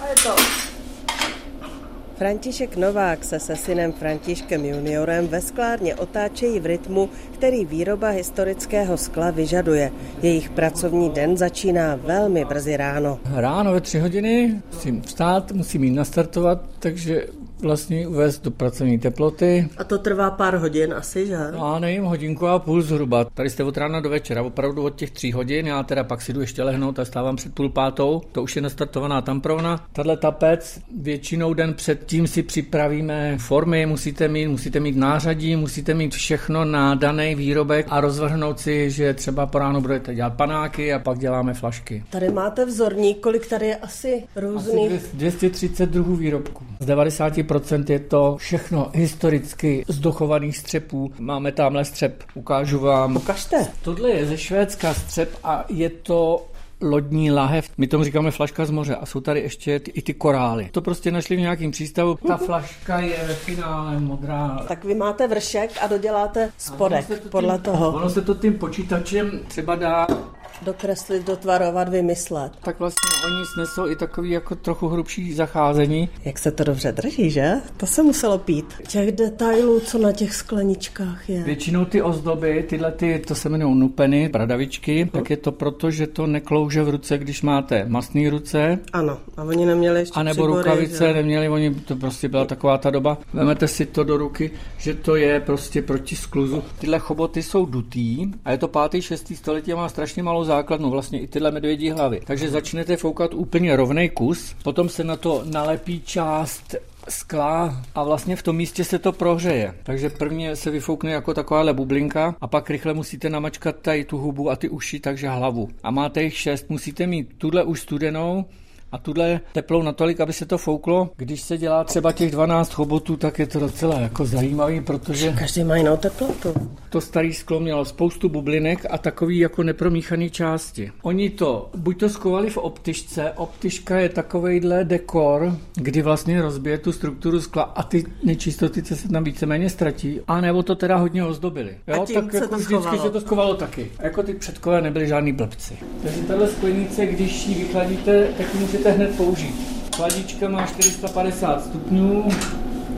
A je to. František Novák se se synem Františkem juniorem ve sklárně otáčejí v rytmu, který výroba historického skla vyžaduje. Jejich pracovní den začíná velmi brzy ráno. Ráno ve tři hodiny musím vstát, musím jít nastartovat, takže vlastně uvést do pracovní teploty. A to trvá pár hodin asi, že? No, a nevím, hodinku a půl zhruba. Tady jste od rána do večera, opravdu od těch tří hodin. Já teda pak si jdu ještě lehnout a stávám před půl pátou. To už je nastartovaná tamprovna. Tahle tapec většinou den předtím si připravíme formy, musíte mít, musíte mít nářadí, musíte mít všechno na daný výrobek a rozvrhnout si, že třeba po ránu budete dělat panáky a pak děláme flašky. Tady máte vzorník, kolik tady je asi různých? Asi 230 druhů výrobků. Z 90 procent je to všechno historicky z dochovaných střepů. Máme tamhle střep, ukážu vám. Ukažte. Tohle je ze Švédska střep a je to lodní lahev. My tomu říkáme flaška z moře a jsou tady ještě ty, i ty korály. To prostě našli v nějakém přístavu. Ta flaška je ve finále modrá. Tak vy máte vršek a doděláte spodek to podle tím, toho. Ono se to tím počítačem třeba dá dokreslit, dotvarovat, vymyslet. Tak vlastně oni snesou i takový jako trochu hrubší zacházení. Jak se to dobře drží, že? To se muselo pít. Těch detailů, co na těch skleničkách je. Většinou ty ozdoby, tyhle ty, to se jmenují nupeny, bradavičky, tak je to proto, že to neklouže v ruce, když máte masné ruce. Ano, a oni neměli ještě A nebo rukavice, že? neměli, oni, to prostě byla taková ta doba. Vemete si to do ruky, že to je prostě proti skluzu. Tyhle choboty jsou dutý a je to pátý, šestý století a má strašně malou základnu, vlastně i tyhle medvědí hlavy. Takže začnete foukat úplně rovnej kus, potom se na to nalepí část skla a vlastně v tom místě se to prohřeje. Takže prvně se vyfoukne jako takováhle bublinka a pak rychle musíte namačkat tady tu hubu a ty uši, takže hlavu. A máte jich šest, musíte mít tuhle už studenou, a tuhle teplou natolik, aby se to fouklo. Když se dělá třeba těch 12 chobotů, tak je to docela jako zajímavý, protože Každý má jinou teplotu. to starý sklo mělo spoustu bublinek a takový jako nepromíchaný části. Oni to buď to skovali v optičce, optička je takovejhle dekor, kdy vlastně rozbije tu strukturu skla a ty nečistoty se tam víceméně ztratí, a nebo to teda hodně ozdobili. A tím tak se jako to vždycky schovalo. se to skovalo taky. Jako ty předkové nebyli žádný blbci. Takže tahle sklenice, když ji vychladíte, tak ji můžete hned použít. Chladička má 450 stupňů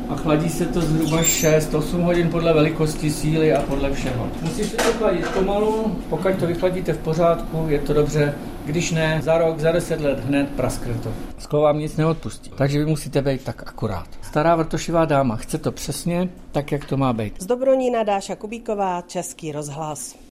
a chladí se to zhruba 6-8 hodin podle velikosti síly a podle všeho. Musíte to chladit pomalu, pokud to vychladíte v pořádku, je to dobře. Když ne, za rok, za 10 let hned praskne to. Sklo vám nic neodpustí, takže vy musíte být tak akurát. Stará vrtošivá dáma chce to přesně tak, jak to má být. Z Dobronína Dáša Kubíková, Český rozhlas.